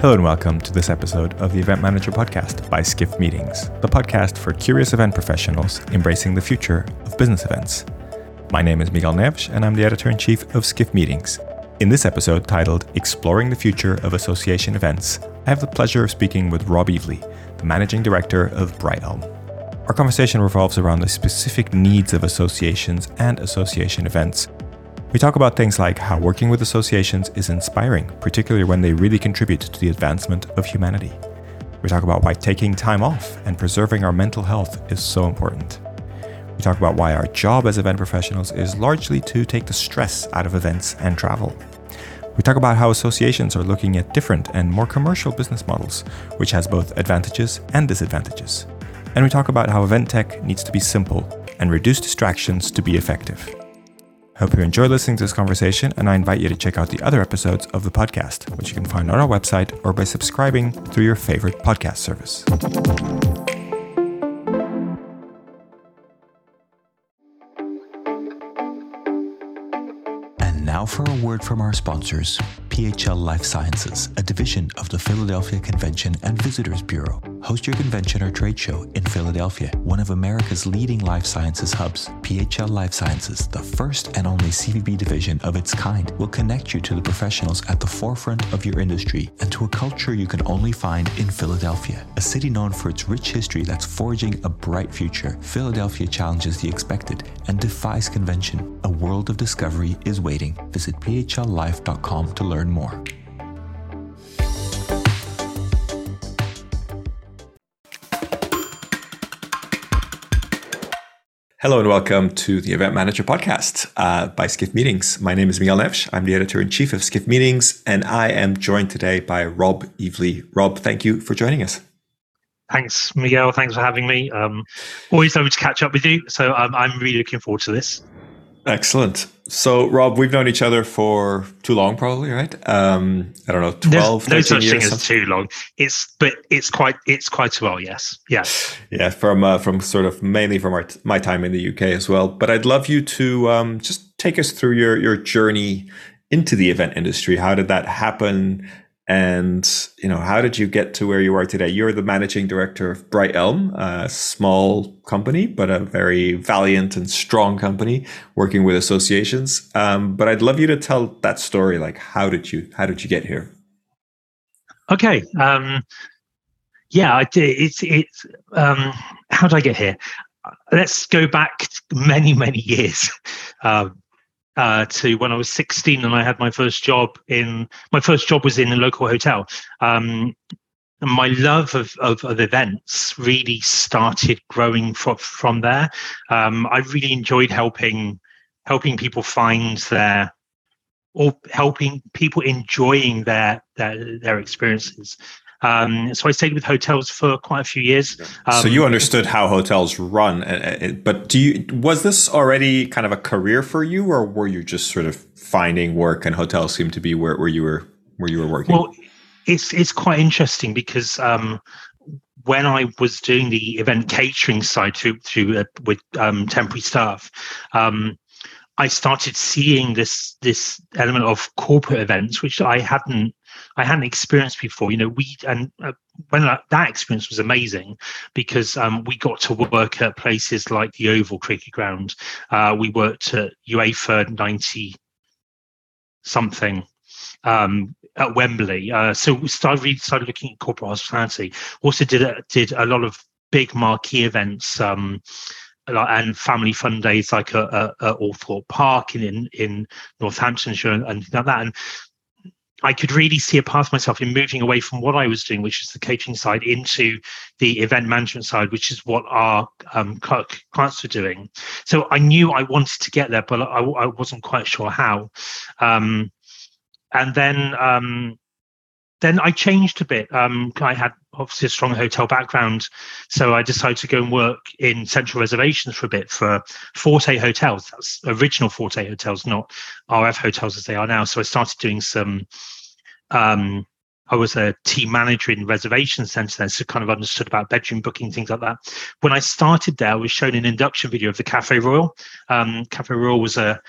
Hello and welcome to this episode of the Event Manager Podcast by Skift Meetings, the podcast for curious event professionals embracing the future of business events. My name is Miguel Neves, and I'm the editor in chief of Skift Meetings. In this episode, titled Exploring the Future of Association Events, I have the pleasure of speaking with Rob Evely, the managing director of Brighthelm. Our conversation revolves around the specific needs of associations and association events we talk about things like how working with associations is inspiring, particularly when they really contribute to the advancement of humanity. We talk about why taking time off and preserving our mental health is so important. We talk about why our job as event professionals is largely to take the stress out of events and travel. We talk about how associations are looking at different and more commercial business models, which has both advantages and disadvantages. And we talk about how event tech needs to be simple and reduce distractions to be effective. Hope you enjoy listening to this conversation, and I invite you to check out the other episodes of the podcast, which you can find on our website or by subscribing through your favorite podcast service. And now for a word from our sponsors PHL Life Sciences, a division of the Philadelphia Convention and Visitors Bureau. Host your convention or trade show in Philadelphia, one of America's leading life sciences hubs. PHL Life Sciences, the first and only CVB division of its kind, will connect you to the professionals at the forefront of your industry and to a culture you can only find in Philadelphia. A city known for its rich history that's forging a bright future, Philadelphia challenges the expected and defies convention. A world of discovery is waiting. Visit phlife.com to learn more. Hello and welcome to the Event Manager Podcast uh, by Skift Meetings. My name is Miguel Neves. I'm the editor in chief of Skift Meetings, and I am joined today by Rob Evely. Rob, thank you for joining us. Thanks, Miguel. Thanks for having me. Um, always lovely to catch up with you. So um, I'm really looking forward to this. Excellent. So, Rob, we've known each other for too long, probably, right? Um, I don't know, 12, There's no such years, thing as too long. It's, but it's quite, it's quite well. Yes, yeah, yeah. From uh, from sort of mainly from our, my time in the UK as well. But I'd love you to um, just take us through your your journey into the event industry. How did that happen? And you know, how did you get to where you are today? You're the managing director of Brighthelm, a small company, but a very valiant and strong company working with associations. Um, but I'd love you to tell that story. Like, how did you how did you get here? Okay. Um, yeah. It's it's. Um, how did I get here? Let's go back many many years. Um, uh, to when I was 16 and I had my first job in my first job was in a local hotel. Um, my love of, of, of, events really started growing from, from there. Um, I really enjoyed helping helping people find their or helping people enjoying their their, their experiences. Um, so I stayed with hotels for quite a few years. Um, so you understood how hotels run, uh, uh, but do you was this already kind of a career for you, or were you just sort of finding work and hotels seemed to be where, where you were where you were working? Well, it's it's quite interesting because um, when I was doing the event catering side through through uh, with um, temporary staff, um, I started seeing this this element of corporate events, which I hadn't I hadn't experienced before. You know, we and uh, when I, that experience was amazing because um, we got to work at places like the Oval Cricket Ground. Uh, we worked at UEFA ninety something um, at Wembley. Uh, so we started really started looking at corporate hospitality. Also did a, did a lot of big marquee events. Um, and family fun days like at, at, Park in, in, in Northamptonshire and, and like that. And I could really see a path myself in moving away from what I was doing, which is the catering side, into the event management side, which is what our um, clients were doing. So I knew I wanted to get there, but I, I wasn't quite sure how. Um, and then um, then I changed a bit. Um, I had obviously a strong hotel background, so I decided to go and work in central reservations for a bit for Forte Hotels. That's original Forte Hotels, not RF hotels as they are now. So I started doing some. Um, I was a team manager in reservation centre then, so kind of understood about bedroom booking, things like that. When I started there, I was shown an induction video of the Cafe Royal. Um, Cafe Royal was a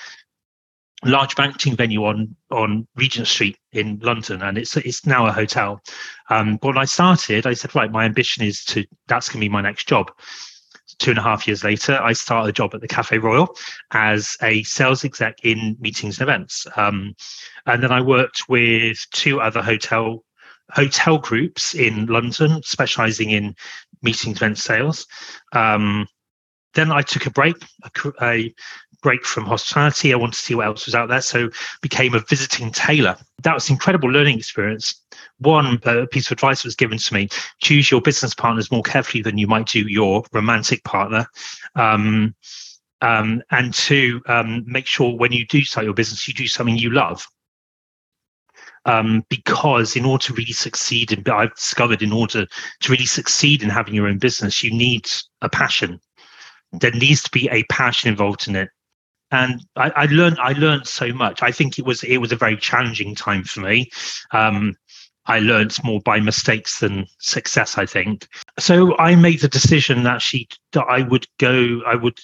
large banqueting venue on on Regent Street in London, and it's it's now a hotel. Um, but when I started, I said, right, my ambition is to that's going to be my next job. Two and a half years later, I started a job at the Cafe Royal as a sales exec in meetings and events, um, and then I worked with two other hotel hotel groups in London, specialising in meetings, and event sales. Um, then I took a break, a, a, break from hospitality. I wanted to see what else was out there, so became a visiting tailor. That was an incredible learning experience. One uh, piece of advice was given to me: choose your business partners more carefully than you might do your romantic partner. Um, um, and two, um, make sure when you do start your business, you do something you love. Um, because in order to really succeed, and I've discovered in order to really succeed in having your own business, you need a passion. There needs to be a passion involved in it and I, I, learned I learned so much. I think it was it was a very challenging time for me. Um, I learned more by mistakes than success. I think so. I made the decision that she that I would go. I would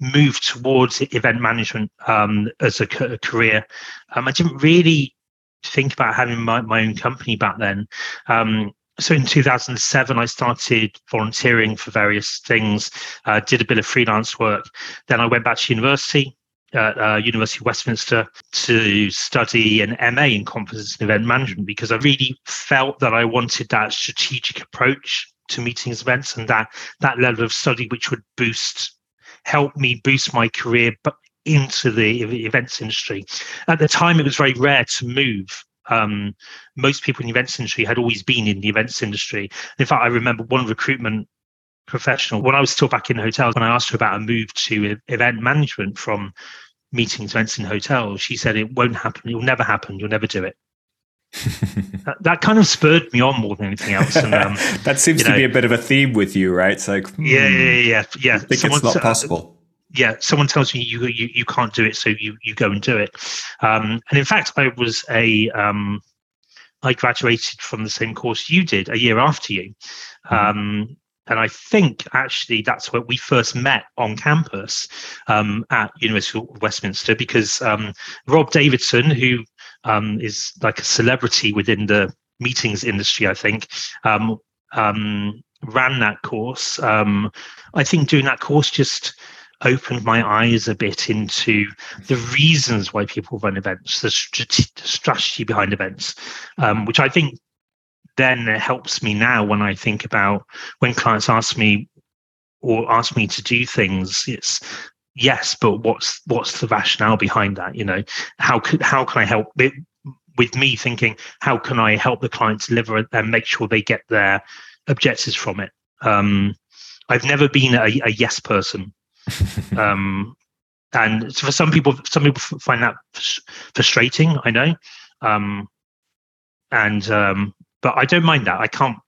move towards event management um, as a, a career. Um, I didn't really think about having my, my own company back then. Um, so in 2007 i started volunteering for various things uh, did a bit of freelance work then i went back to university at uh, University of Westminster to study an MA in conference and event management because I really felt that I wanted that strategic approach to meetings events and that that level of study which would boost help me boost my career but into the events industry. At the time, it was very rare to move. Um, most people in the events industry had always been in the events industry. In fact, I remember one recruitment professional when I was still back in hotels. When I asked her about a move to event management from meetings, events, in hotels, she said it won't happen. It will never happen. You'll never do it. that, that, kind of spurred me on more than anything else. And, um, that seems to know, be a bit of a theme with you, right? It's like, hmm, yeah, yeah, yeah, yeah. I think it's not possible. Uh, yeah, someone tells me you, you you can't do it, so you you go and do it. Um, and in fact, I was a um, I graduated from the same course you did a year after you. Mm-hmm. Um, and I think actually that's where we first met on campus um, at University of Westminster because um, Rob Davidson, who um, is like a celebrity within the meetings industry, I think, um, um, ran that course. Um, I think doing that course just opened my eyes a bit into the reasons why people run events, the strategy behind events, which I think then it helps me now when I think about when clients ask me or ask me to do things. It's yes, but what's what's the rationale behind that? You know, how could how can I help it? With me thinking, how can I help the client deliver and make sure they get their objectives from it? Um, I've never been a, a yes person. um, and for some people, some people find that frustrating. I know, um, and um, but I don't mind that. I can't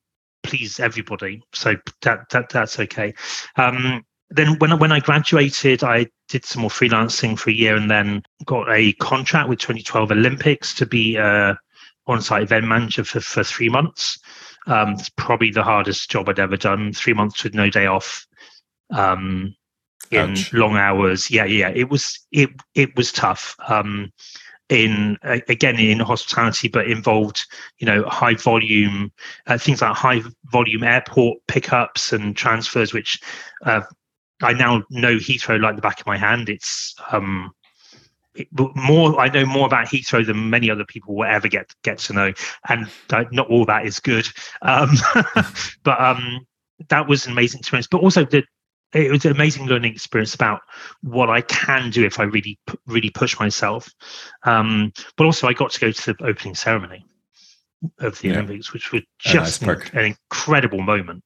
please everybody, so that that that's okay. Um, then when when I graduated, I did some more freelancing for a year, and then got a contract with 2012 Olympics to be a on-site event manager for for three months. Um, it's probably the hardest job I'd ever done. Three months with no day off, um, in Ouch. long hours. Yeah, yeah, it was it it was tough. Um, in again in hospitality, but involved you know high volume uh, things like high volume airport pickups and transfers, which uh, I now know Heathrow like the back of my hand. It's um, it, more I know more about Heathrow than many other people will ever get get to know, and uh, not all that is good. Um, but um, that was an amazing experience. But also the it was an amazing learning experience about what I can do if I really, really push myself. Um, but also, I got to go to the opening ceremony of the yeah. Olympics, which was just nice an, an, incredible moment.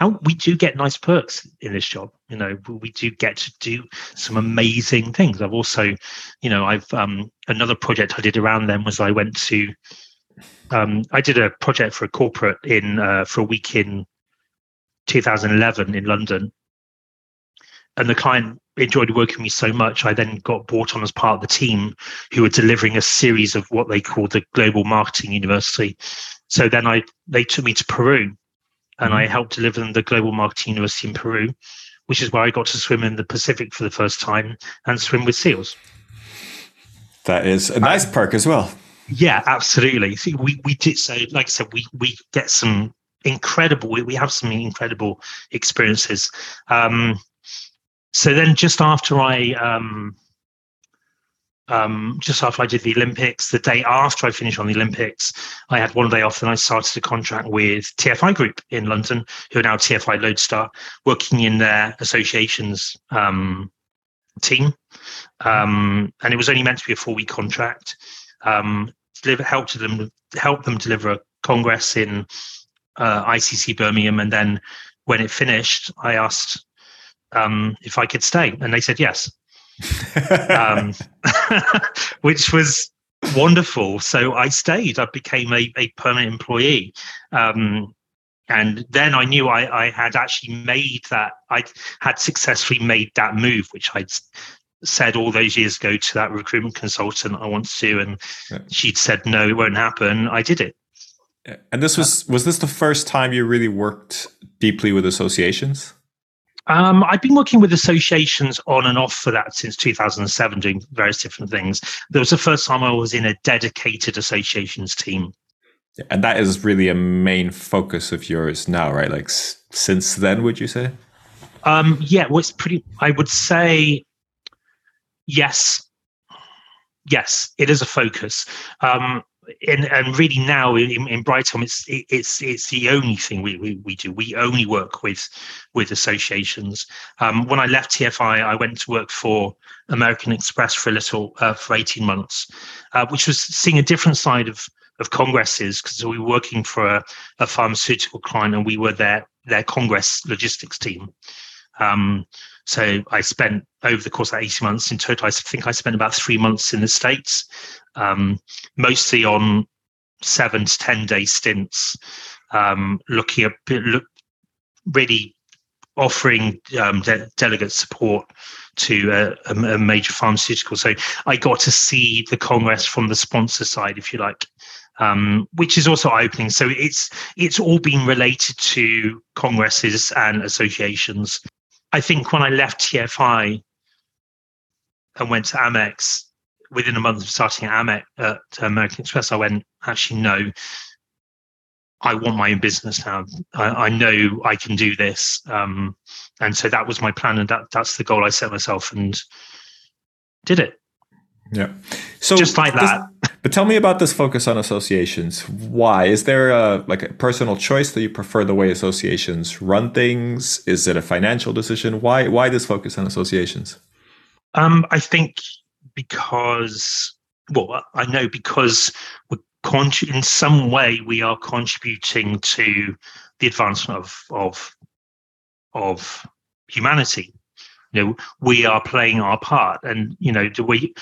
And we do get nice perks in this job. You know, we do get to do some amazing things. I've also, you know, I've um, another project I did around them was I went to, um, I did a project for a corporate in uh, for a week in 2011 in London and the client enjoyed working with me so much, I then got brought on as part of the team who were delivering a series of what they called the Global Marketing University. So then I they took me to Peru, and mm. I helped deliver them the Global Marketing University in Peru, which is where I got to swim in the Pacific for the first time and swim with seals. That is a nice perk as well. Yeah, absolutely. See, we we did so. Like I said, we we get some incredible. We, we have some incredible experiences. Um, so then, just after I um, um, just after I did the Olympics, the day after I finished on the Olympics, I had one day off and I started a contract with TFI Group in London, who are now TFI Lodestar, working in their associations um, team. Um, and it was only meant to be a four week contract. Um, deliver, help them help them deliver a congress in uh, ICC Birmingham, and then when it finished, I asked um, if I could stay, and they said yes um, which was wonderful. So I stayed. I became a, a permanent employee. Um, and then I knew I, I had actually made that, I had successfully made that move, which I'd said all those years ago to that recruitment consultant I want to, and yeah. she'd said, no, it won't happen. I did it. And this was, was this the first time you really worked deeply with associations? Um, I've been working with associations on and off for that since 2007, doing various different things. That was the first time I was in a dedicated associations team. And that is really a main focus of yours now, right? Like since then, would you say? Um, yeah, well, it's pretty, I would say yes. Yes, it is a focus. Um, and, and really now in, in Brighthelm, it's it's it's the only thing we, we, we do. We only work with with associations. Um, when I left TFI, I went to work for American Express for a little uh, for eighteen months, uh, which was seeing a different side of of congresses because we were working for a, a, pharmaceutical client and we were their their congress logistics team. Um, so I spent over the course of 18 months in total, I think I spent about three months in the States, um, mostly on seven to 10 day stints, um, looking at look, really offering um, de- delegate support to a, a, major pharmaceutical. So I got to see the Congress from the sponsor side, if you like. Um, which is also opening. So it's it's all been related to congresses and associations. I think when I left TFI and went to Amex, within a month of starting at Amex at American Express, I went, actually, no, I want my own business now. I, I know I can do this. Um, and so that was my plan. And that, that's the goal I set myself and did it. Yeah. So just like that. But tell me about this focus on associations. Why is there a like a personal choice that you prefer the way associations run things? Is it a financial decision? Why why this focus on associations? Um, I think because well, I know because we're con- in some way we are contributing to the advancement of of of humanity. You know, we are playing our part, and you know, do we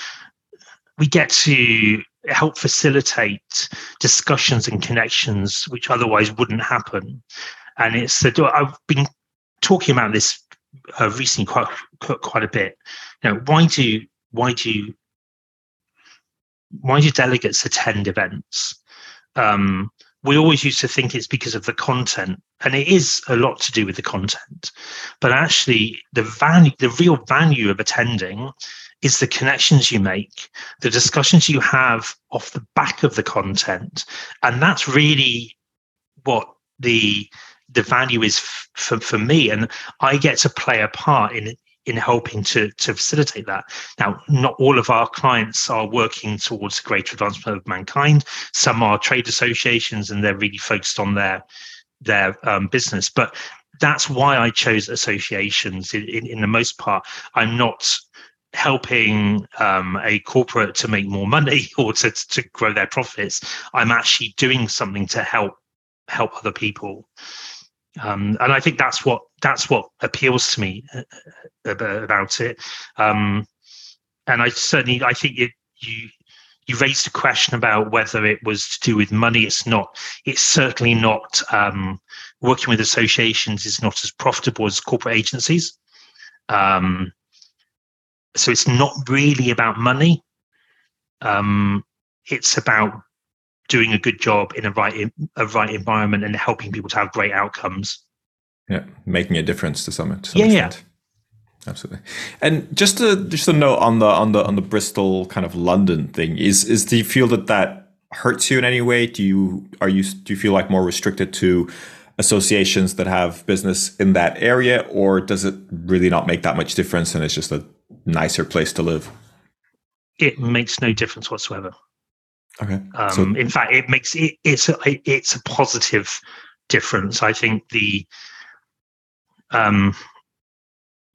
we get to help facilitate discussions and connections which otherwise wouldn't happen. And it's the I've been talking about this uh, recently quite quite a bit. You know, why do why do why do delegates attend events? Um, we always used to think it's because of the content, and it is a lot to do with the content. But actually, the value, the real value of attending is the connections you make, the discussions you have off the back of the content. And that's really what the the value is f- for, for me. And I get to play a part in in helping to, to facilitate that. Now, not all of our clients are working towards greater advancement of mankind. Some are trade associations and they're really focused on their their um, business. But that's why I chose associations in, in, in the most part. I'm not helping um, a corporate to make more money or to, to grow their profits i'm actually doing something to help help other people. Um, and i think that's what that's what appeals to me uh, uh, about it. Um, and i certainly i think it, you you raised a question about whether it was to do with money. It's not it's certainly not um, working with associations is not as profitable as corporate agencies. Um, so it's not really about money. Um, it's about doing a good job in a right a right environment and helping people to have great outcomes. Yeah, making a difference to some, to some yeah, extent. Absolutely. And just a just a note on the on the on the Bristol kind of London thing is is do you feel that that hurts you in any way? Do you are you do you feel like more restricted to associations that have business in that area, or does it really not make that much difference and it's just a nicer place to live? It makes no difference whatsoever. Okay. Um, so, in fact, it makes it, it's a, it's a positive difference. I think the um,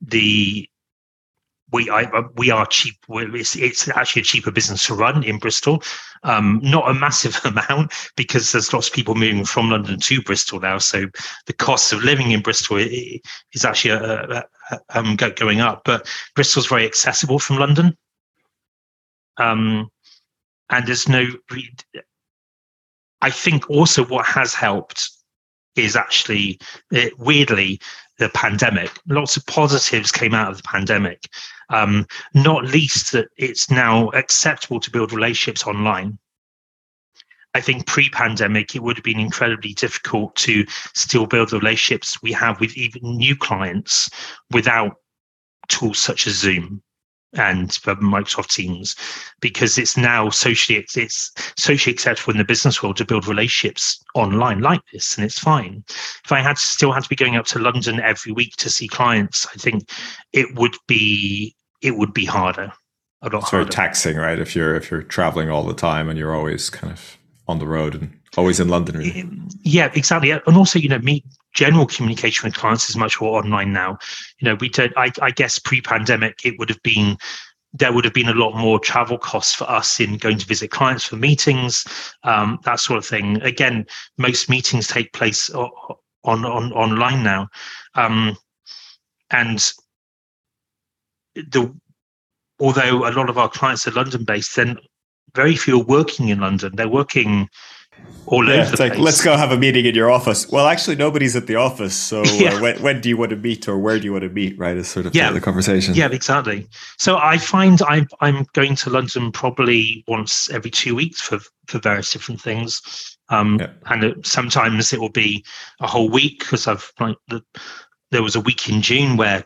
the we I, we are cheap. It's, it's actually a cheaper business to run in Bristol. Um, not a massive amount because there's lots of people moving from London to Bristol now. So the cost of living in Bristol is actually a, a, a, um, going up. But Bristol's very accessible from London. Um, and there's no. I think also what has helped is actually uh, weirdly the pandemic. Lots of positives came out of the pandemic, um, not least that it's now acceptable to build relationships online. I think pre pandemic, it would have been incredibly difficult to still build the relationships we have with even new clients without tools such as Zoom and for Microsoft Teams because it's now socially it's, it's socially acceptable in the business world to build relationships online like this, and it's fine. If I had to still had to be going up to London every week to see clients, I think it would be it would be harder. A lot sort of taxing, right? If you're if you're traveling all the time and you're always kind of on the road and always in London. Really. Yeah, exactly. And also, you know, me general communication with clients is much more online now. You know, we did. I, I guess pre-pandemic, it would have been there would have been a lot more travel costs for us in going to visit clients for meetings, um, that sort of thing. Again, most meetings take place on on online now, um, and the although a lot of our clients are London based, then very few are working in London. They're working all yeah, it's like, place. let's go have a meeting in your office. Well, actually, nobody's at the office. So uh, yeah. uh, when, when, do you want to meet or where do you want to meet? Right. Is sort of yeah. the, conversation. Yeah, exactly. So I find I'm, I'm going to London probably once every two weeks for, for various different things. Um, yeah. And it, sometimes it will be a whole week because I've like the, there was a week in June where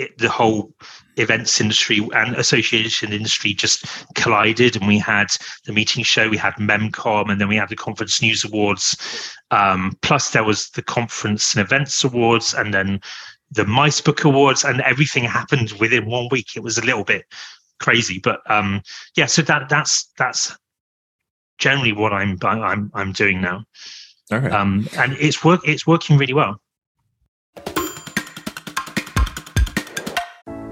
it, the whole events industry and association industry just collided and we had the meeting show we had memcom and then we had the conference news awards. Um, plus there was the conference and events awards and then the mice book awards and everything happened within one week. It was a little bit crazy but um, yeah so that that's that's generally what i'm i'm i'm doing now. Um, and it's work it's working really well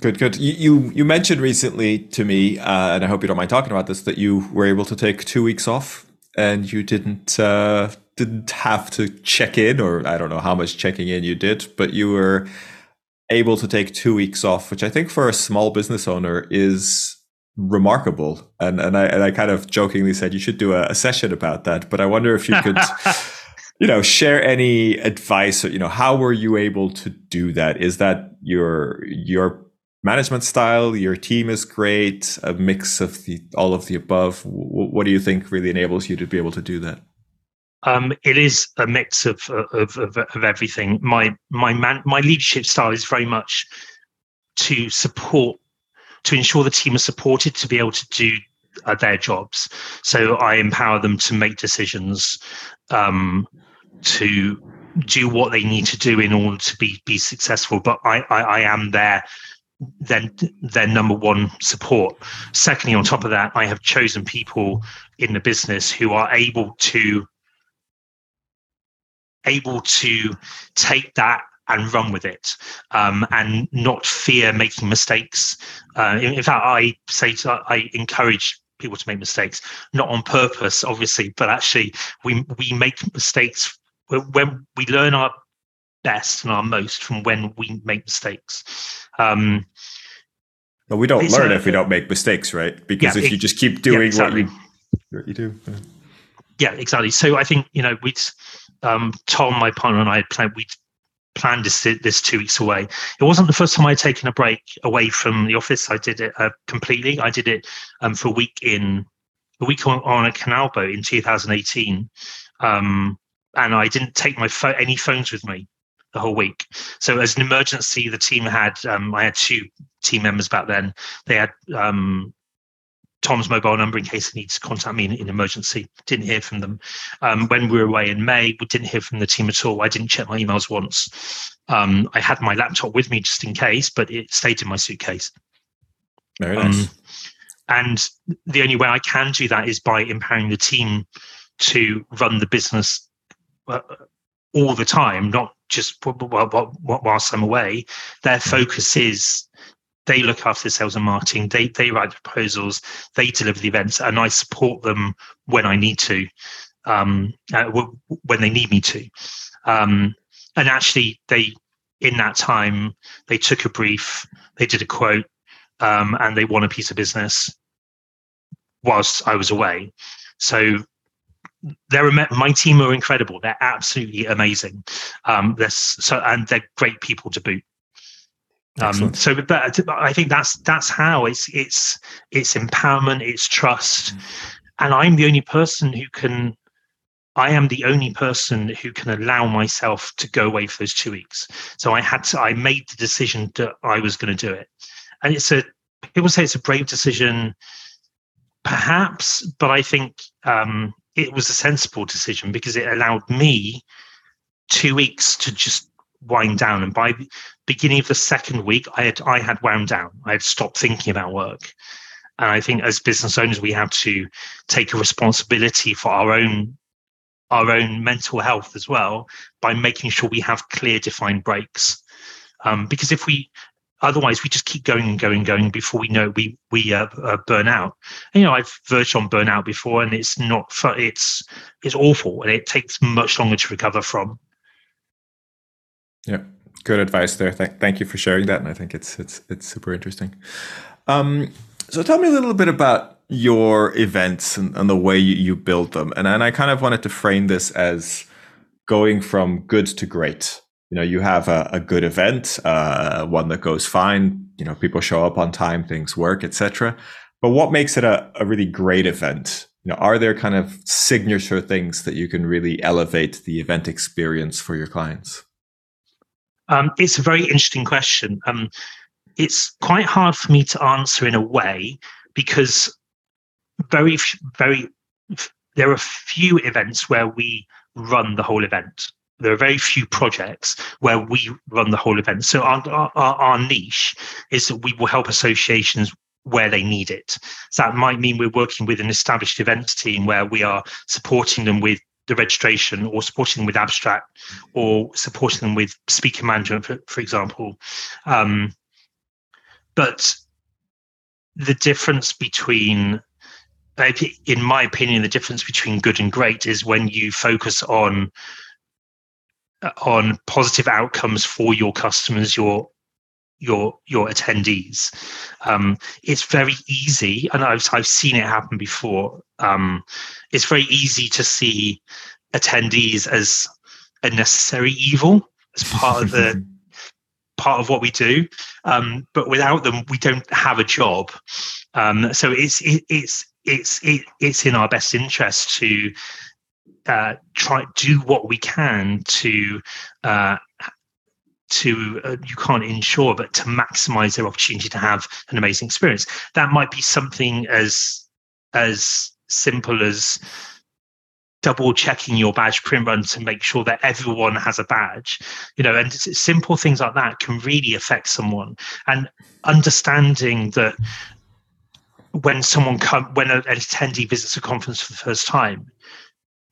Good, good. You, you, you mentioned recently to me, uh, and I hope you don't mind talking about this, that you were able to take two weeks off, and you didn't uh, didn't have to check in, or I don't know how much checking in you did, but you were able to take two weeks off, which I think for a small business owner is remarkable. And and I and I kind of jokingly said you should do a, a session about that, but I wonder if you could. you know share any advice or you know how were you able to do that is that your your management style your team is great a mix of the all of the above what do you think really enables you to be able to do that um, it is a mix of, of, of, of everything. My my man, my leadership style is very much to support, to ensure the team is supported to be able to do uh, their jobs. So I empower them to make decisions, um, to do what they need to do in order to be be successful. But I I, I am there then their number one support. Secondly, on top of that, I have chosen people in the business who are able to able to take that and run with it um, and not fear making mistakes. Uh, in, in, fact, I say to, I encourage people to make mistakes, not on purpose, obviously, but actually we we make mistakes when we learn our best and our most from when we make mistakes. Um, but we don't learn if we don't make mistakes, right? Because yeah, if it, you just keep doing yeah, exactly. what, you, what you do. Yeah. yeah. exactly. So I think, you know, we'd, um, Tom, my partner, and I had planned, we'd planned this, this two weeks away. It wasn't the first time I'd taken a break away from the office. I did it uh, completely. I did it um, for a week in a week on, on a canal boat in 2018. Um, and I didn't take my any phones with me the whole week. So as an emergency, the team had um, I had two team members back then. They had um, Tom's mobile number in case they need to contact me in, in emergency. Didn't hear from them. Um, when we were away in May, we didn't hear from the team at all. I didn't check my emails once. Um, I had my laptop with me just in case, but it stayed in my suitcase. Very nice. Um, and the only way I can do that is by empowering the team to run the business uh, all the time, not just whilst I'm away. Their focus is they look after the sales and marketing. They they write the proposals. They deliver the events, and I support them when I need to, um, uh, when they need me to. Um, and actually, they in that time they took a brief, they did a quote, um, and they won a piece of business whilst I was away. So they're my team are incredible. They're absolutely amazing. Um, so and they're great people to boot. Um, so that, I think that's that's how it's it's it's empowerment, it's trust, mm. and I'm the only person who can. I am the only person who can allow myself to go away for those two weeks. So I had to. I made the decision that I was going to do it, and it's a. People say it's a brave decision, perhaps, but I think um, it was a sensible decision because it allowed me two weeks to just wind down. And by the beginning of the second week, I had I had wound down. I had stopped thinking about work. And I think as business owners, we have to take a responsibility for our own our own mental health as well by making sure we have clear defined breaks. Um, because if we otherwise we just keep going and going and going before we know we we uh, uh, burn out and, you know i've verged on burnout before and it's not it's it's awful and it takes much longer to recover from yeah, good advice there. Th- thank you for sharing that, and I think it's it's it's super interesting. Um, so tell me a little bit about your events and, and the way you, you build them, and and I kind of wanted to frame this as going from good to great. You know, you have a, a good event, uh, one that goes fine. You know, people show up on time, things work, etc. But what makes it a, a really great event? You know, are there kind of signature things that you can really elevate the event experience for your clients? Um, it's a very interesting question. Um, it's quite hard for me to answer in a way because very, very, there are few events where we run the whole event. There are very few projects where we run the whole event. So our, our, our niche is that we will help associations where they need it. So that might mean we're working with an established events team where we are supporting them with the registration or supporting them with abstract or supporting them with speaker management, for, for example. Um, but the difference between, in my opinion, the difference between good and great is when you focus on on positive outcomes for your customers, your your your attendees. Um, it's very easy, and I've I've seen it happen before. Um, it's very easy to see attendees as a necessary evil as part of the part of what we do. Um, but without them, we don't have a job. Um, so it's it, it's it's it, it's in our best interest to uh, try do what we can to uh, to uh, you can't ensure but to maximize their opportunity to have an amazing experience. That might be something as as simple as double checking your badge print run to make sure that everyone has a badge you know and simple things like that can really affect someone. And understanding that when someone come when an attendee visits a conference for the first time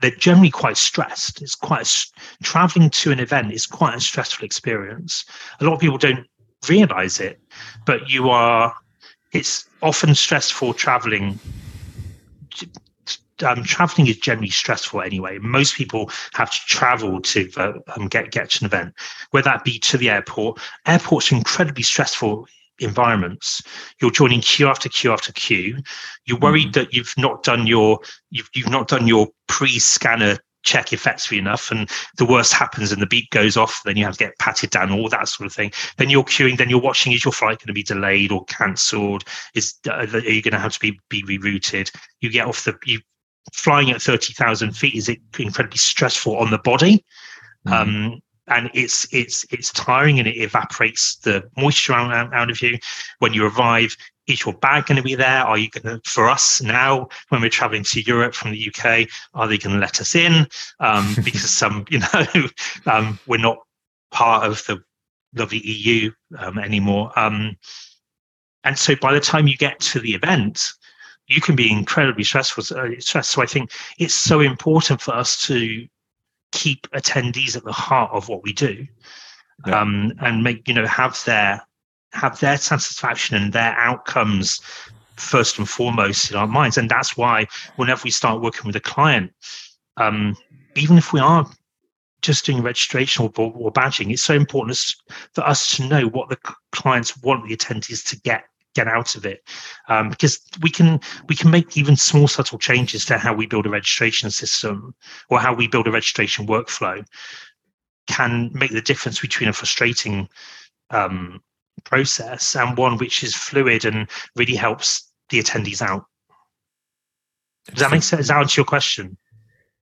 they're generally quite stressed. It's quite a, traveling to an event is quite a stressful experience. A lot of people don't realize it, but you are. It's often stressful traveling um, traveling is generally stressful anyway. Most people have to travel to uh, um, get get to an event, whether that be to the airport. Airports are incredibly stressful environments. You're joining queue after queue after queue. You're worried mm-hmm. that you've not done your you've you've not done your pre-scanner check effectively enough and the worst happens and the beep goes off then you have to get patted down all that sort of thing then you're queuing then you're watching is your flight going to be delayed or cancelled is uh, are you going to have to be be rerouted you get off the you flying at 30,000 feet is it incredibly stressful on the body mm. um, and it's it's it's tiring and it evaporates the moisture out, out of you when you arrive is your bag going to be there? Are you going to, for us now, when we're traveling to Europe from the UK, are they going to let us in? Um, because some, you know, um, we're not part of the lovely EU um, anymore. Um, and so by the time you get to the event, you can be incredibly stressful. Uh, stressed. So I think it's so important for us to keep attendees at the heart of what we do, yeah. um, and make you know have their have their satisfaction and their outcomes first and foremost in our minds. And that's why whenever we start working with a client, um, even if we are just doing registration or, or badging, it's so important for us to know what the clients want the attendees to get get out of it um, because we can we can make even small subtle changes to how we build a registration system or how we build a registration workflow can make the difference between a frustrating um, process and one which is fluid and really helps the attendees out. Does that make sense? Does that answer your question?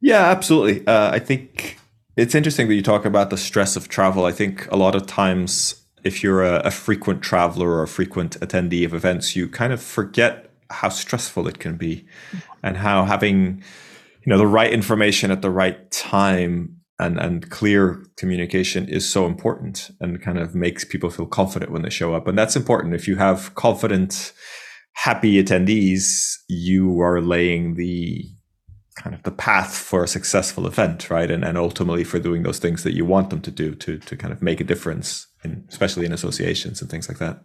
Yeah, absolutely. Uh, I think it's interesting that you talk about the stress of travel. I think a lot of times, if you're a, a frequent traveler or a frequent attendee of events, you kind of forget how stressful it can be and how having you know the right information at the right time and and clear communication is so important and kind of makes people feel confident when they show up. And that's important. If you have confident happy attendees you are laying the kind of the path for a successful event right? And and ultimately for doing those things that you want them to do to to kind of make a difference in, especially in associations and things like that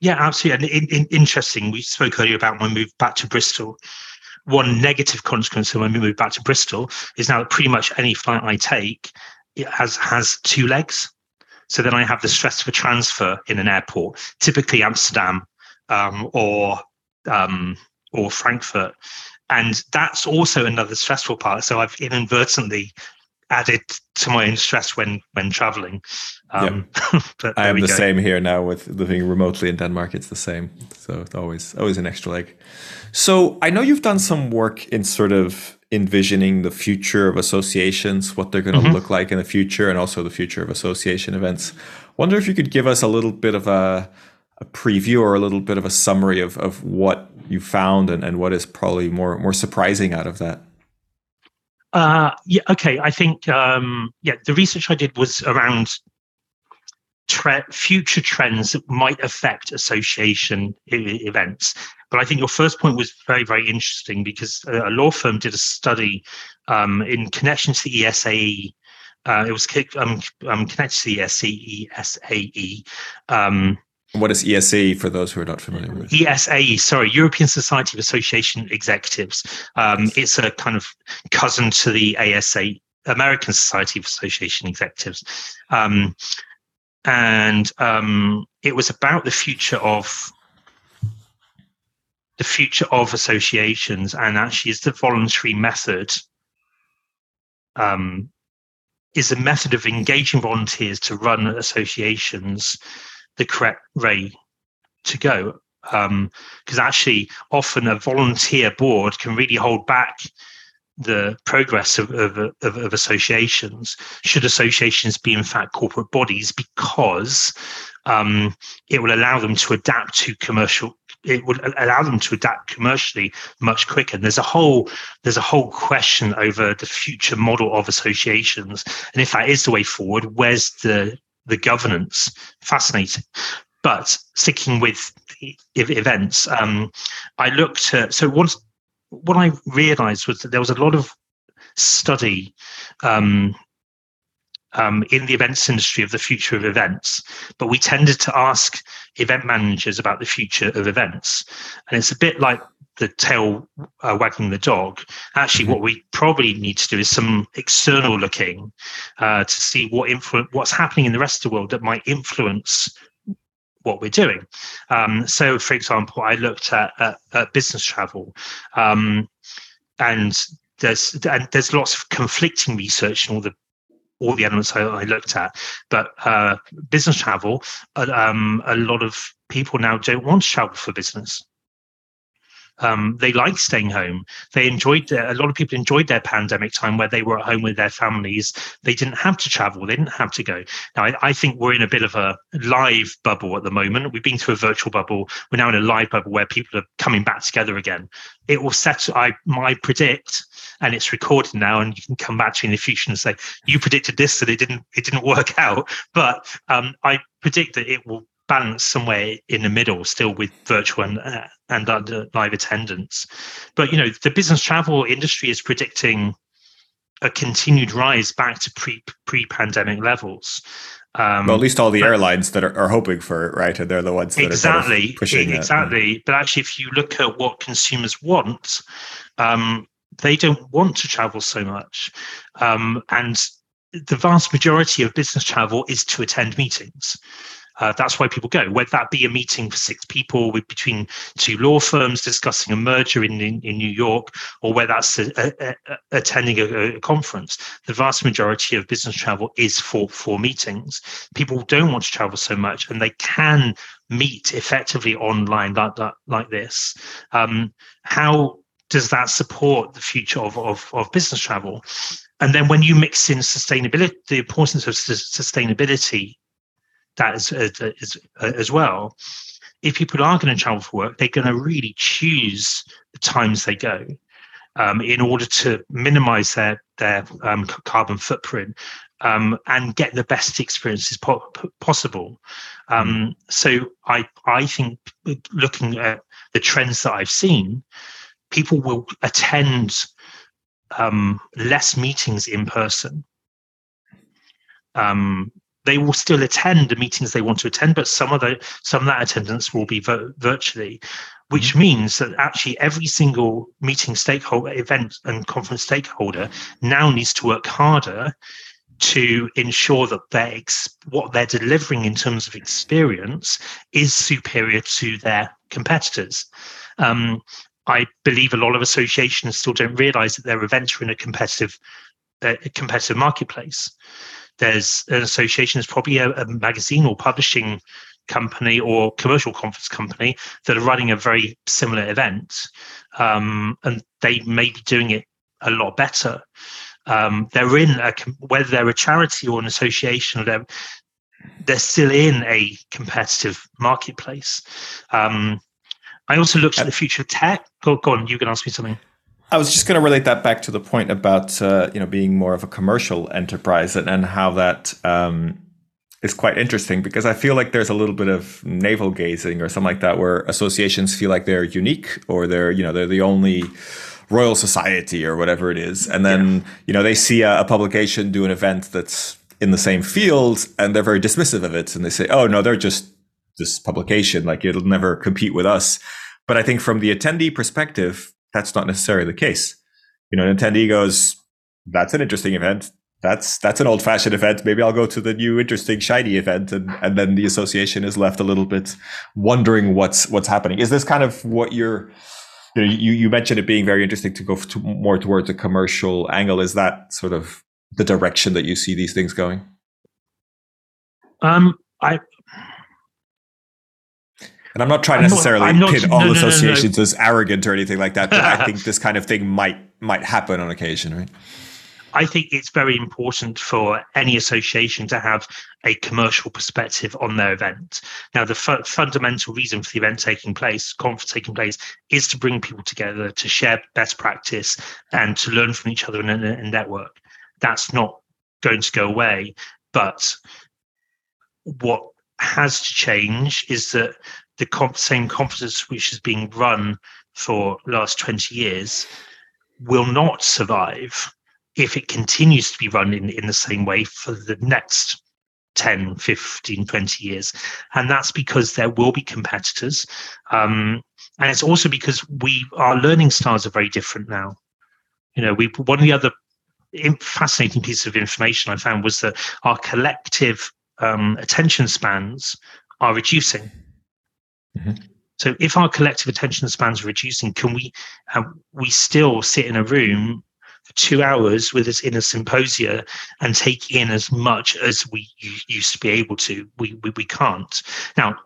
yeah absolutely and in, in, interesting we spoke earlier about when we moved back to bristol one negative consequence when we move back to Bristol is now that pretty much any flight I take it has has two legs. So then I have the stress of a transfer in an airport, typically Amsterdam um, or um, or Frankfurt, and that's also another stressful part. So I've inadvertently added to my own stress when when traveling. Um. I am the go. same here now with living remotely in Denmark. It's the same, so it's always always an extra leg. So I know you've done some work in sort of envisioning the future of associations, what they're going to mm-hmm. look like in the future, and also the future of association events. Wonder if you could give us a little bit of a, a preview or a little bit of a summary of, of what you found and, and what is probably more more surprising out of that. Uh, yeah, okay. I think um, yeah, the research I did was around tre- future trends that might affect association I- events. But I think your first point was very, very interesting because a law firm did a study um, in connection to the ESAE. Uh, it was um, um, connected to the ESAE. ESAE um, what is ESA for those who are not familiar with it? ESAE, sorry, European Society of Association Executives. Um, it's a kind of cousin to the ASA, American Society of Association Executives. Um, and um, it was about the future of the future of associations and actually is the voluntary method um, is a method of engaging volunteers to run associations the correct way to go because um, actually often a volunteer board can really hold back the progress of, of, of, of, associations should associations be in fact corporate bodies because um, it will allow them to adapt to commercial it would allow them to adapt commercially much quicker. And there's a whole there's a whole question over the future model of associations. And if that is the way forward where's the the governance. Fascinating. But sticking with the events um, i looked at so once what I realized was that there was a lot of study um, um, in the events industry of the future of events, but we tended to ask event managers about the future of events. And it's a bit like the tail uh, wagging the dog. Actually, mm-hmm. what we probably need to do is some external looking uh, to see what influence what's happening in the rest of the world that might influence what we're doing. Um, so, for example, I looked at, at, at business travel, um, and there's and there's lots of conflicting research and all the all the elements I, I looked at. But uh, business travel, uh, um, a lot of people now don't want to travel for business. Um, they like staying home. They enjoyed their, a lot of people enjoyed their pandemic time where they were at home with their families. They didn't have to travel. They didn't have to go. Now, I, I think we're in a bit of a live bubble at the moment. We've been through a virtual bubble. We're now in a live bubble where people are coming back together again. It will set. I my predict, and it's recorded now, and you can come back to me in the future and say you predicted this and it didn't. It didn't work out. But um, I predict that it will balance somewhere in the middle, still with virtual and uh, and uh, live attendance. But you know, the business travel industry is predicting a continued rise back to pre pre pandemic levels. Um, well, at least all the airlines that are, are, hoping for it, right? And they're the ones that exactly, are kind of pushing exactly. It. But actually, if you look at what consumers want, um, they don't want to travel so much, um, and the vast majority of business travel is to attend meetings. Uh, that's why people go, whether that be a meeting for six people with between two law firms discussing a merger in, in, in New York, or whether that's a, a, a, attending a, conference. The vast majority of business travel is for, for meetings. People don't want to travel so much, and they can meet effectively online like, like, this. Um, how does that support the future of, of, of business travel? And then when you mix in sustainability, the importance of sustainability that as, as, as well. If people are going to travel for work, they're going to really choose the times they go um, in order to minimize their their um, carbon footprint um, and get the best experiences po- possible. Um, mm. so I I think looking at the trends that I've seen, people will attend um, less meetings in person. Um, they will still attend the meetings they want to attend, but some of the some of that attendance will be virtually, which mm-hmm. means that actually every single meeting stakeholder, event, and conference stakeholder now needs to work harder to ensure that their ex- what they're delivering in terms of experience is superior to their competitors. Um, I believe a lot of associations still don't realize that their events are in a competitive, uh, competitive marketplace there's an association, there's probably a, a magazine or publishing company or commercial conference company that are running a very similar event, um, and they may be doing it a lot better. Um, they're in a, whether they're a charity or an association, or they're they're still in a competitive marketplace. Um, I also looked at the future of tech. Go, go on, you can ask me something. I was just going to relate that back to the point about uh, you know being more of a commercial enterprise and, and how that um, is quite interesting because I feel like there's a little bit of navel gazing or something like that where associations feel like they're unique or they're you know they're the only Royal Society or whatever it is, and then yeah. you know they see a, a publication do an event that's in the same field and they're very dismissive of it and they say oh no they're just this publication like it'll never compete with us. But I think from the attendee perspective, that's not necessarily the case. You know, an attendee goes, that's an interesting event. That's that's an old fashioned event. Maybe I'll go to the new interesting shiny event, and and then the association is left a little bit wondering what's what's happening. Is this kind of what you're? You, know, you, you mentioned it being very interesting to go to more towards a commercial angle. Is that sort of the direction that you see these things going? Um, I and I'm not trying I'm necessarily not, pin all no, associations no, as arrogant or anything like that, but I think this kind of thing might might happen on occasion, right? I think it's very important for any association to have a commercial perspective on their event. Now, the fu- fundamental reason for the event taking place, conference taking place, is to bring people together, to share best practice, and to learn from each other and, and network. That's not going to go away. But what has to change is that the comp- same conference which has been run for last 20 years will not survive if it continues to be run in, in the same way for the next 10 15 20 years. And that's because there will be competitors um, and it's also because we our learning styles are very different now. You know we one of the other fascinating pieces of information i found was that our collective um, attention spans are reducing mm-hmm. so if our collective attention spans are reducing can we uh, we still sit in a room for two hours with us in a symposia and take in as much as we used to be able to we, we, we can't now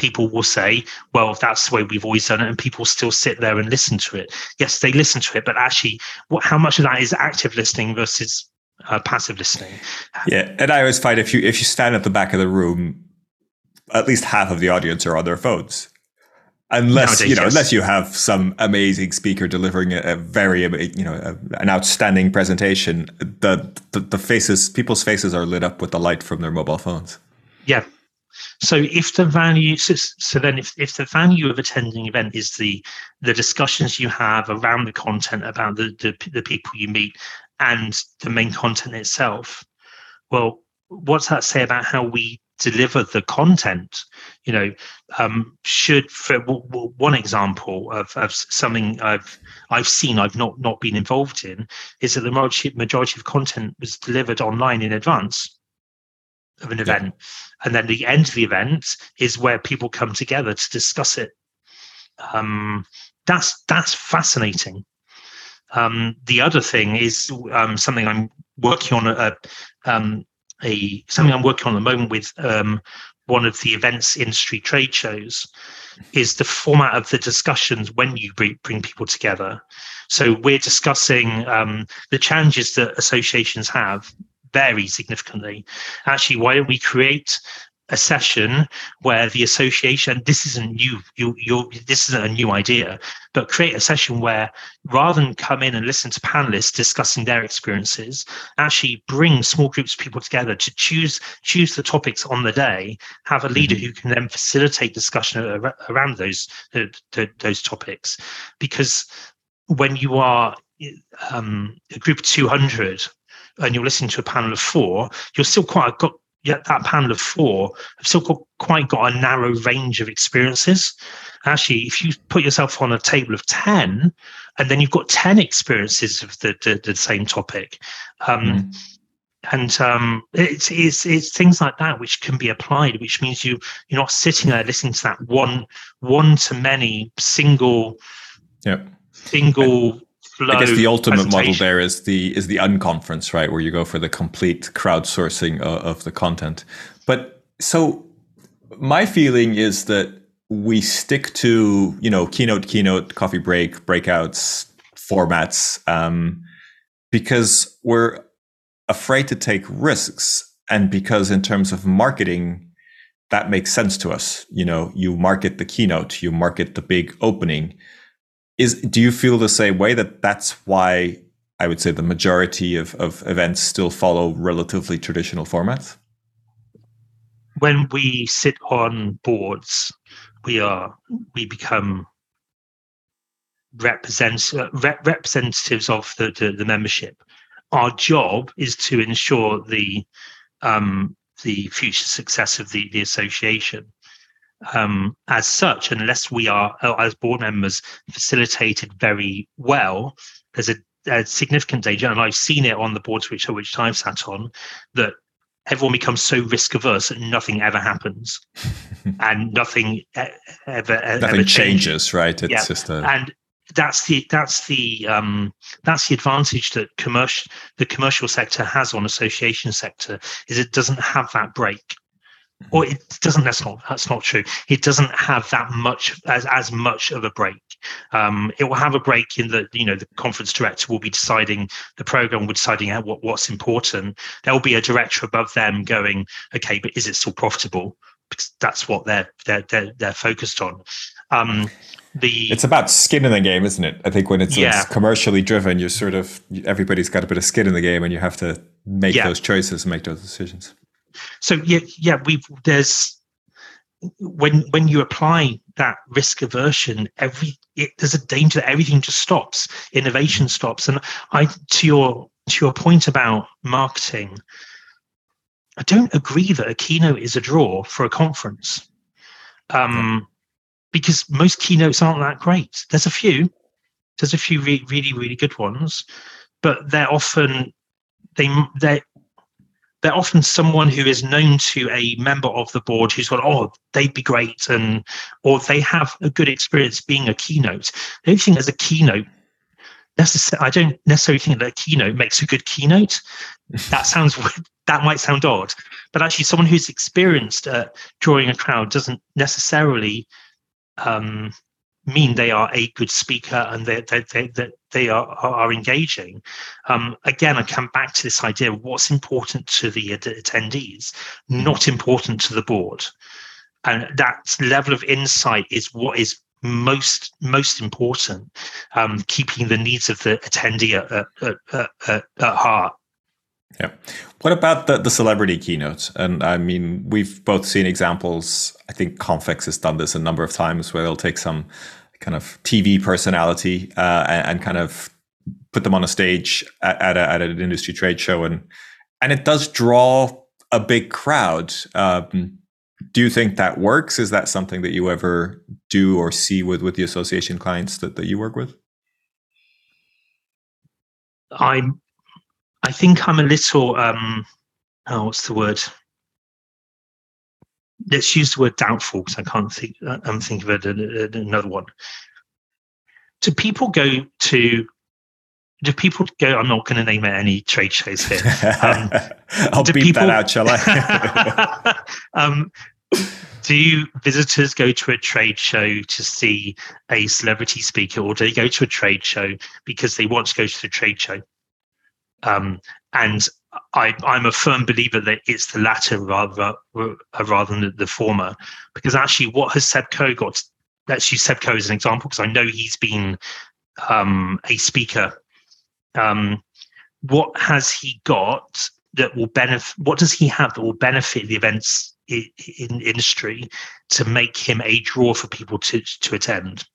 people will say, well, that's the way we've always done it, and people still sit there and listen to it. Yes, they listen to it, but actually, what how much of that is active listening versus uh, passive listening? Yeah, and I always find if you if you stand at the back of the room, at least half of the audience are on their phones. Unless Nowadays, you know, yes. unless you have some amazing speaker delivering a, a very, you know, a, an outstanding presentation, the, the the faces, people's faces are lit up with the light from their mobile phones. Yeah, so if the value, so, so then if, if the value of attending an event is the the discussions you have around the content about the, the, the people you meet and the main content itself, well, what's that say about how we deliver the content you know um, should for w- w- one example of, of something i've i've seen i've not not been involved in is that the majority, majority of content was delivered online in advance of an event. Yeah. And then the end of the event is where people come together to discuss it. Um, that's that's fascinating. Um, the other thing is um, something I'm working on a, um, a, something I'm working on at the moment with um, one of the events industry trade shows is the format of the discussions when you bring, bring people together. So we're discussing um, the challenges that associations have vary significantly. Actually, why don't we create a session where the association this isn't new you you this isn't a new idea but create a session where rather than come in and listen to panelists discussing their experiences actually bring small groups of people together to choose choose the topics on the day have a leader mm-hmm. who can then facilitate discussion around those those topics because when you are um, a group of 200 and you're listening to a panel of four, you're still quite got yeah, that panel of four have still got quite got a narrow range of experiences. Actually, if you put yourself on a table of 10, and then you've got 10 experiences of the, the, the same topic. Um, mm. And um, it's, it's it's things like that which can be applied, which means you you're not sitting there listening to that one one to many single yep. single flow. I guess the ultimate model there is the is the unconference, right, where you go for the complete crowdsourcing of, of the content. But so my feeling is that we stick to you know keynote, keynote, coffee break, breakouts, formats, um, because we're afraid to take risks, and because in terms of marketing. That makes sense to us. You know, you market the keynote, you market the big opening, is do you feel the same way that that's why I would say the majority of, of events still follow relatively traditional formats? When we sit on boards, we are we become uh, rep- representatives of the, the, the membership. Our job is to ensure the um, the future success of the, the association um, as such, unless we are, uh, as board members, facilitated very well, there's a, a, significant danger, and I've seen it on the boards which which I've sat on, that everyone becomes so risk averse that nothing ever happens, and nothing ever nothing ever changes, changes, right? It's yeah. just a and that's the that's the um, that's the advantage that commercial the commercial sector has on association sector is it doesn't have that break or it doesn't that's not that's not true. It doesn't have that much as as much of a break. Um, it will have a break in that you know the conference director will be deciding the program will be deciding out what, what's important. There will be a director above them going okay but is it still profitable? Because that's what they're they're they're, they're focused on. Um, the it's about skin in the game isn't it? I think when it's, yeah. it's commercially driven you're sort of everybody's got a bit of skin in the game and you have to make yeah. those choices and make those decisions so yeah, yeah, we there's when when you apply that risk aversion, every it, there's a danger that everything just stops, innovation stops. And I to your to your point about marketing, I don't agree that a keynote is a draw for a conference. Um, because most keynotes aren't that great. There's a few, there's a few re- really, really good ones, but they're often they they they're often someone who is known to a member of the board who's gone, oh, they'd be great, and or they have a good experience being a keynote. The only thing as a keynote, necessarily, I don't necessarily think that a keynote makes a good keynote. that sounds that might sound odd, but actually, someone who's experienced at drawing a crowd doesn't necessarily um, mean they are a good speaker and they, they, they, they, they are, are engaging. Um, again, I come back to this idea of what's important to the attendees, not important to the board. And that level of insight is what is most most important, um, keeping the needs of the attendee at, at, at, at, at heart. Yeah. What about the, the celebrity keynotes? And I mean, we've both seen examples. I think Confex has done this a number of times where they'll take some kind of TV personality uh, and, and, kind of put them on a stage at, at, a, at, an industry trade show. And, and it does draw a big crowd. Um, do you think that works? Is that something that you ever do or see with, with the association clients that, that you work with? I'm I think I'm a little um oh what's the word? Let's use the word doubtful because I can't think I'm thinking of another one. Do people go to do people go? I'm not going to name any trade shows here. Um, I'll beat people, that out, shall I? um, do visitors go to a trade show to see a celebrity speaker, or do they go to a trade show because they want to go to the trade show? Um, and I, am a firm believer that it's the latter rather rather than the former, because actually, what has Seb Coe got? Let's use Seb Coe as an example, because I know he's been um, a speaker. Um, what has he got that will benefit? What does he have that will benefit the events in, in industry to make him a draw for people to to attend?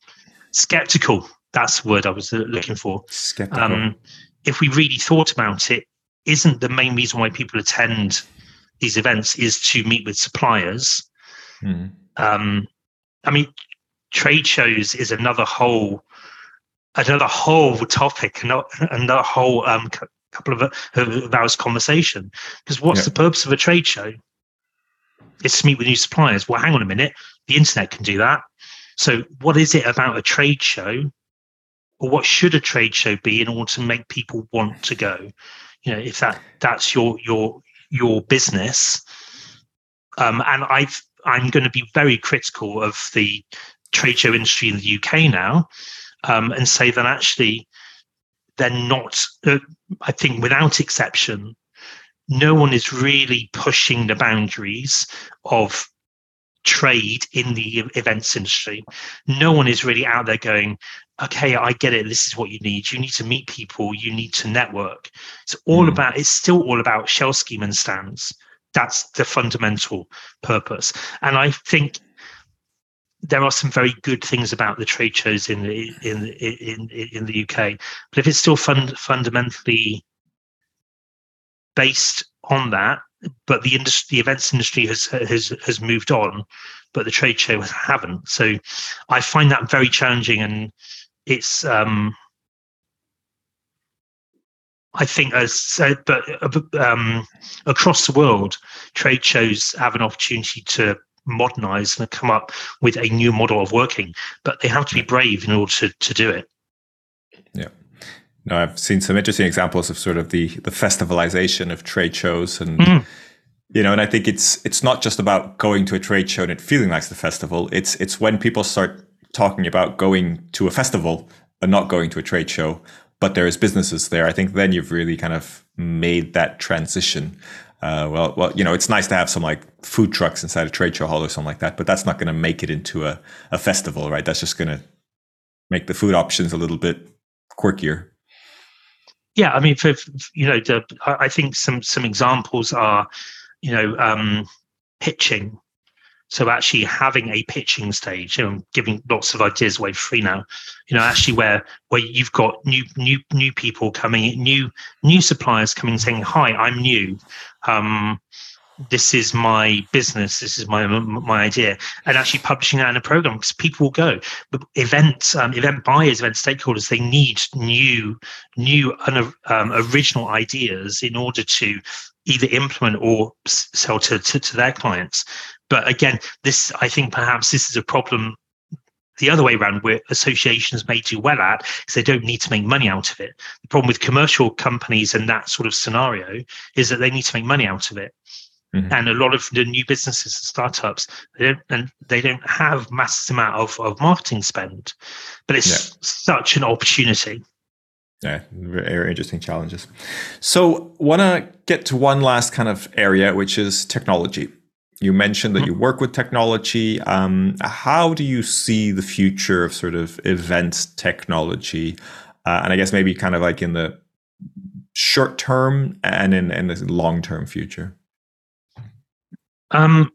Skeptical. That's the word I was looking for. Skeptical. Um, if we really thought about it, isn't the main reason why people attend these events is to meet with suppliers. Mm. Um, I mean, trade shows is another whole another whole topic, another whole um, couple of, of hours conversation. Because what's yeah. the purpose of a trade show? It's to meet with new suppliers. Well, hang on a minute, the internet can do that. So, what is it about a trade show or what should a trade show be in order to make people want to go you know if that that's your your your business um, and i've i'm going to be very critical of the trade show industry in the uk now um, and say that actually they're not uh, i think without exception no one is really pushing the boundaries of trade in the events industry. No one is really out there going, okay, I get it. This is what you need. You need to meet people. You need to network. It's all mm. about, it's still all about shell scheme and stands. That's the fundamental purpose. And I think there are some very good things about the trade shows in the, in in in the UK, but if it's still fund, fundamentally based on that, but the industry, the events industry has has has moved on, but the trade show haven't. So I find that very challenging, and it's um, I think as uh, but um, across the world, trade shows have an opportunity to modernize and come up with a new model of working, but they have to be brave in order to, to do it. Yeah. No, I've seen some interesting examples of sort of the the festivalization of trade shows and mm. you know, and I think it's it's not just about going to a trade show and it feeling like the festival. It's it's when people start talking about going to a festival and not going to a trade show, but there's businesses there. I think then you've really kind of made that transition. Uh, well, well, you know, it's nice to have some like food trucks inside a trade show hall or something like that, but that's not going to make it into a, a festival, right? That's just going to make the food options a little bit quirkier yeah, I mean, for, you know, I think some some examples are, you know, um, pitching. So actually having a pitching stage, you know, giving lots of ideas away free now, you know, actually where where you've got new new new people coming, in, new new suppliers coming saying, "Hi, I'm new. Um, this is my business. This is my my idea. And actually publishing that in a program because people will go. But event um, event buyers event stakeholders they need new new um, original ideas in order to either implement or sell to, to, to their clients but again this i think perhaps this is a problem the other way around where associations may do well at is they don't need to make money out of it the problem with commercial companies and that sort of scenario is that they need to make money out of it Mm-hmm. And a lot of the new businesses and startups, they don't, and they don't have massive amount of, of marketing spend, but it's yeah. such an opportunity. Yeah, very interesting challenges. So, want to get to one last kind of area, which is technology. You mentioned that mm-hmm. you work with technology. Um, how do you see the future of sort of event technology? Uh, and I guess maybe kind of like in the short term and in, in the long term future. Um,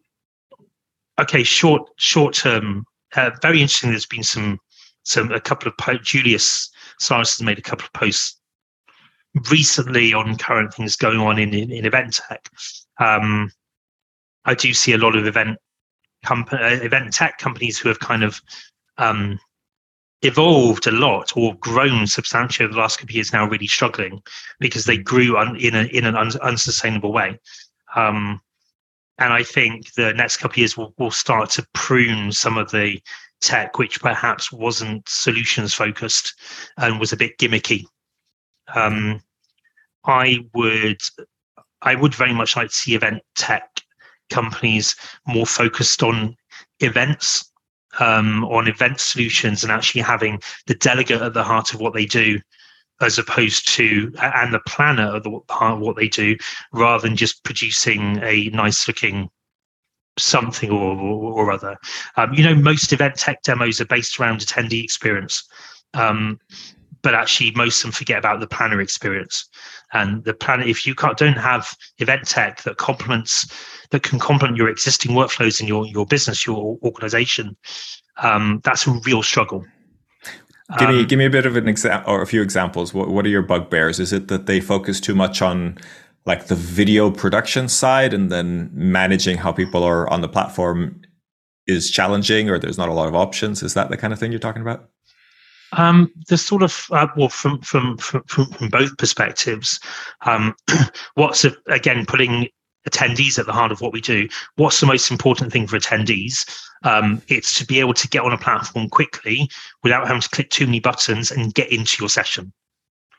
okay, short short term. Uh, very interesting. There's been some some a couple of po- Julius Solaris has made a couple of posts recently on current things going on in in, in event tech. Um, I do see a lot of event company uh, event tech companies who have kind of um, evolved a lot or grown substantially over the last couple of years now really struggling because they grew un, in a in an un, unsustainable way. Um, and I think the next couple of years will will start to prune some of the tech which perhaps wasn't solutions focused and was a bit gimmicky. Um, I would I would very much like to see event tech companies more focused on events, um, on event solutions, and actually having the delegate at the heart of what they do as opposed to and the planner of the part of what they do rather than just producing a nice looking something or, or, or other um, you know most event tech demos are based around attendee experience um, but actually most of them forget about the planner experience and the planner if you can't don't have event tech that complements that can complement your existing workflows in your your business your organization um, that's a real struggle Give me um, give me a bit of an example or a few examples. What what are your bugbears? Is it that they focus too much on like the video production side and then managing how people are on the platform is challenging or there's not a lot of options? Is that the kind of thing you're talking about? Um, the sort of uh, well from, from from from both perspectives. Um, what's again putting attendees at the heart of what we do. What's the most important thing for attendees? Um, it's to be able to get on a platform quickly without having to click too many buttons and get into your session.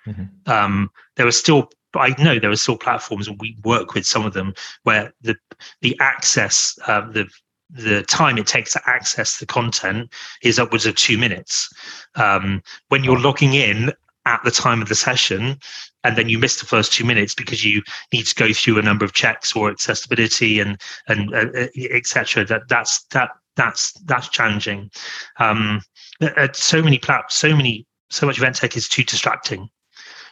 Mm-hmm. Um, there are still, I know there are still platforms, and we work with some of them where the the access, uh, the the time it takes to access the content is upwards of two minutes. Um, when you're logging in at the time of the session, and then you miss the first two minutes because you need to go through a number of checks or accessibility and and uh, uh etc. That that's that that's that's challenging. Um, uh, uh, so many plat, so many, so much event tech is too distracting.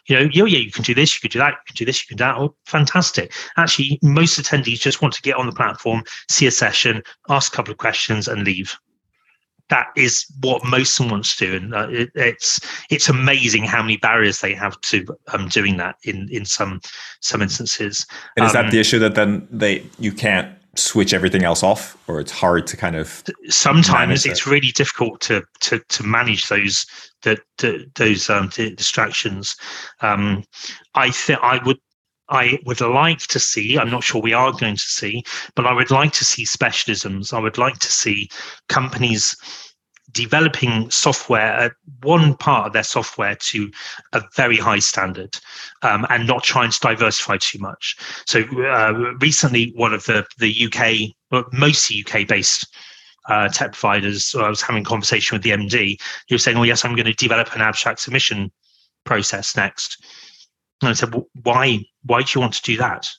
You know, yeah, yeah, you can do this, you can do that, you can do this, you can do that. Oh, fantastic. Actually, most attendees just want to get on the platform, see a session, ask a couple of questions, and leave that is what most wants to do, and uh, it, it's it's amazing how many barriers they have to um, doing that in in some some instances. And is um, that the issue that then they you can't switch everything else off, or it's hard to kind of sometimes it's it? really difficult to to to manage those the, the those um, distractions. Um, I think I would I would like to see, I'm not sure we are going to see, but I would like to see specialisms. I would like to see companies developing software, uh, one part of their software to a very high standard um, and not trying to diversify too much. So uh, recently, one of the, the UK, well, mostly UK based uh, tech providers, I was having a conversation with the MD, he was saying, oh, yes, I'm going to develop an abstract submission process next. And I said, well, why, why do you want to do that?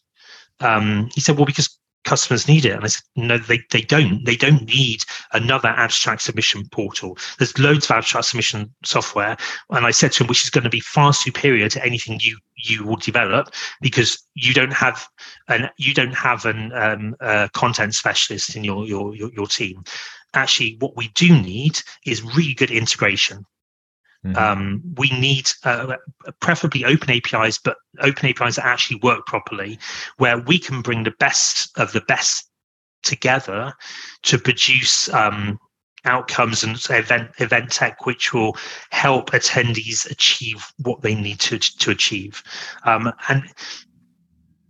Um, he said, well, because customers need it. And I said, no, they, they don't. They don't need another abstract submission portal. There's loads of abstract submission software. And I said to him, which is going to be far superior to anything you you will develop because you don't have an you don't have an um, uh, content specialist in your, your your your team. Actually, what we do need is really good integration. Mm-hmm. Um, we need uh, preferably open APIs, but open APIs that actually work properly, where we can bring the best of the best together to produce um, outcomes and event event tech which will help attendees achieve what they need to to achieve um, and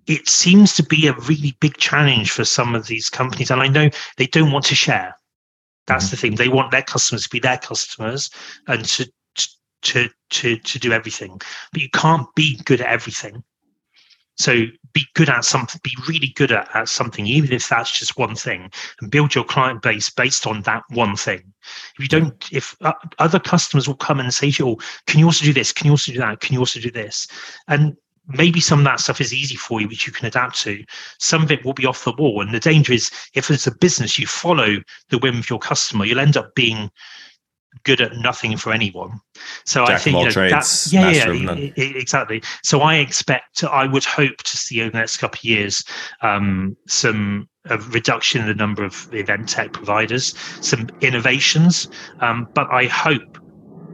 it seems to be a really big challenge for some of these companies and i know they don't want to share that's mm-hmm. the thing they want their customers to be their customers and to to to to do everything but you can't be good at everything so be good at something, be really good at, at something, even if that's just one thing, and build your client base based on that one thing. If you don't, if uh, other customers will come and say to you, oh, can you also do this? Can you also do that? Can you also do this? And maybe some of that stuff is easy for you, which you can adapt to. Some of it will be off the wall. And the danger is if it's a business, you follow the whim of your customer, you'll end up being good at nothing for anyone. So Jack I think you know, trades, that, yeah, yeah, yeah, exactly. So I expect, I would hope to see over the next couple of years um, some a reduction in the number of event tech providers, some innovations, um, but I hope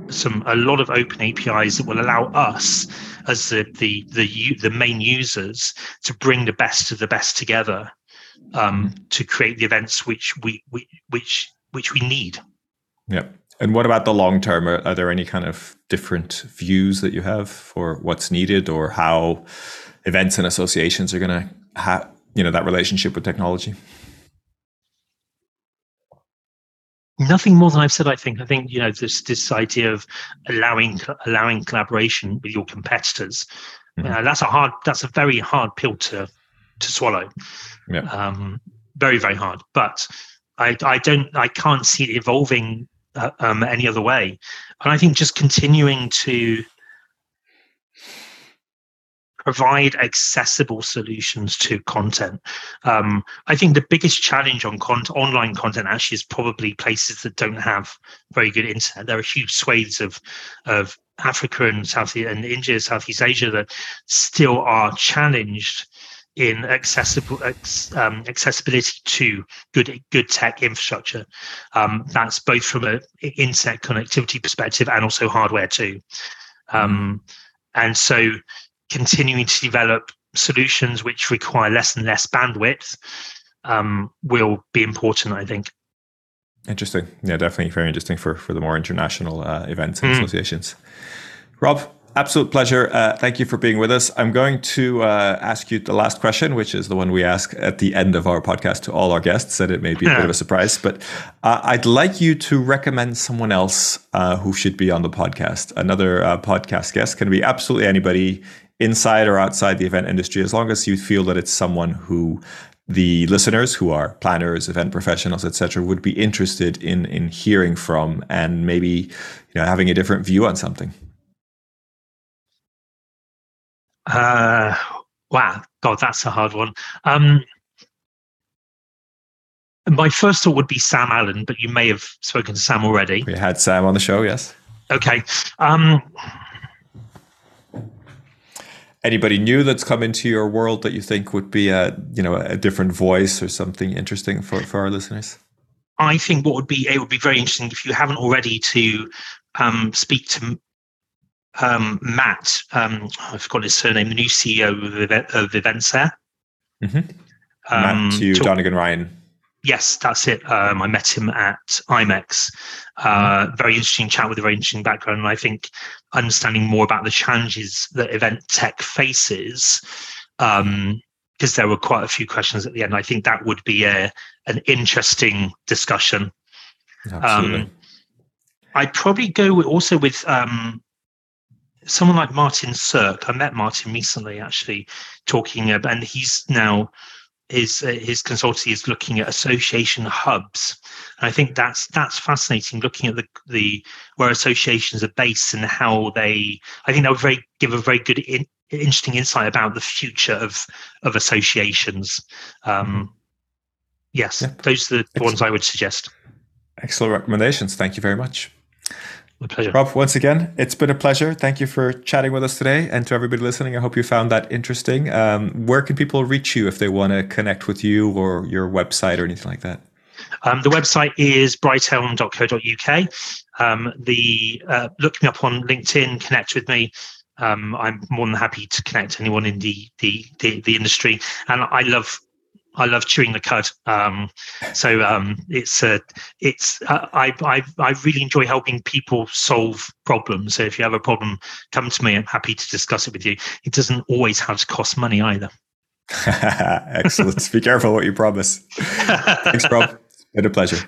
some a lot of open APIs that will allow us as the the the the main users to bring the best of the best together um, to create the events which we, we which which we need. Yeah. And what about the long term? Are, are, there any kind of different views that you have for what's needed or how events and associations are going to have, you know, that relationship with technology? Nothing more than I've said. I think. I think you know this this idea of allowing allowing collaboration with your competitors. Mm-hmm. Uh, that's a hard. That's a very hard pill to to swallow. Yeah. Um, very very hard. But I I don't I can't see it evolving uh, um, any other way. And I think just continuing to provide accessible solutions to content. Um, I think the biggest challenge on con- online content actually is probably places that don't have very good internet. There are huge swathes of of Africa and South and India, Southeast Asia that still are challenged in accessible um, accessibility to good good tech infrastructure. Um, that's both from an internet connectivity perspective and also hardware too. Um, and so, continuing to develop solutions which require less and less bandwidth um, will be important, I think. Interesting. Yeah, definitely very interesting for for the more international uh, events and mm. associations. Rob, Absolute pleasure. Uh, thank you for being with us. I'm going to uh, ask you the last question, which is the one we ask at the end of our podcast to all our guests, and it may be a bit of a surprise. But uh, I'd like you to recommend someone else uh, who should be on the podcast. Another uh, podcast guest can be absolutely anybody inside or outside the event industry, as long as you feel that it's someone who the listeners who are planners, event professionals, etc., would be interested in in hearing from and maybe you know having a different view on something. Uh, wow, God, that's a hard one. Um, my first thought would be Sam Allen, but you may have spoken to Sam already. We had Sam on the show, yes. Okay. Um, Anybody new that's come into your world that you think would be a you know a different voice or something interesting for, for our listeners? I think what would be it would be very interesting if you haven't already to um, speak to um, Matt, um, I forgot his surname, the new CEO of, Events EventsAir. Mm-hmm. Um, Matthew talk- Donegan Ryan. Yes, that's it. Um, I met him at IMEX. Uh, very interesting chat with a very interesting background. And I think understanding more about the challenges that event tech faces, because um, there were quite a few questions at the end. I think that would be a an interesting discussion. Absolutely. Um, I'd probably go with, also with um, someone like Martin Sirk, I met Martin recently actually talking about, and he's now his uh, his consultancy is looking at association hubs, and I think that's that's fascinating. Looking at the the where associations are based and how they, I think that would very give a very good in, interesting insight about the future of of associations. Um, yes, those are the Excellent. ones I would suggest. Excellent recommendations. Thank you very much. My pleasure. Rob, once again, it's been a pleasure. Thank you for chatting with us today. And to everybody listening, I hope you found that interesting. Um, where can people reach you if they want to connect with you or your website or anything like that? Um, the website is brighthelm.co.uk. Um, the uh, look me up on LinkedIn, connect with me. Um, I'm more than happy to connect anyone in the, the the, the industry, and I love I love chewing the cud. Um, so um, it's uh, it's uh, I, I I really enjoy helping people solve problems. So if you have a problem, come to me. I'm happy to discuss it with you. It doesn't always have to cost money either. Excellent. Be careful what you promise. Thanks, Rob. It's been a pleasure.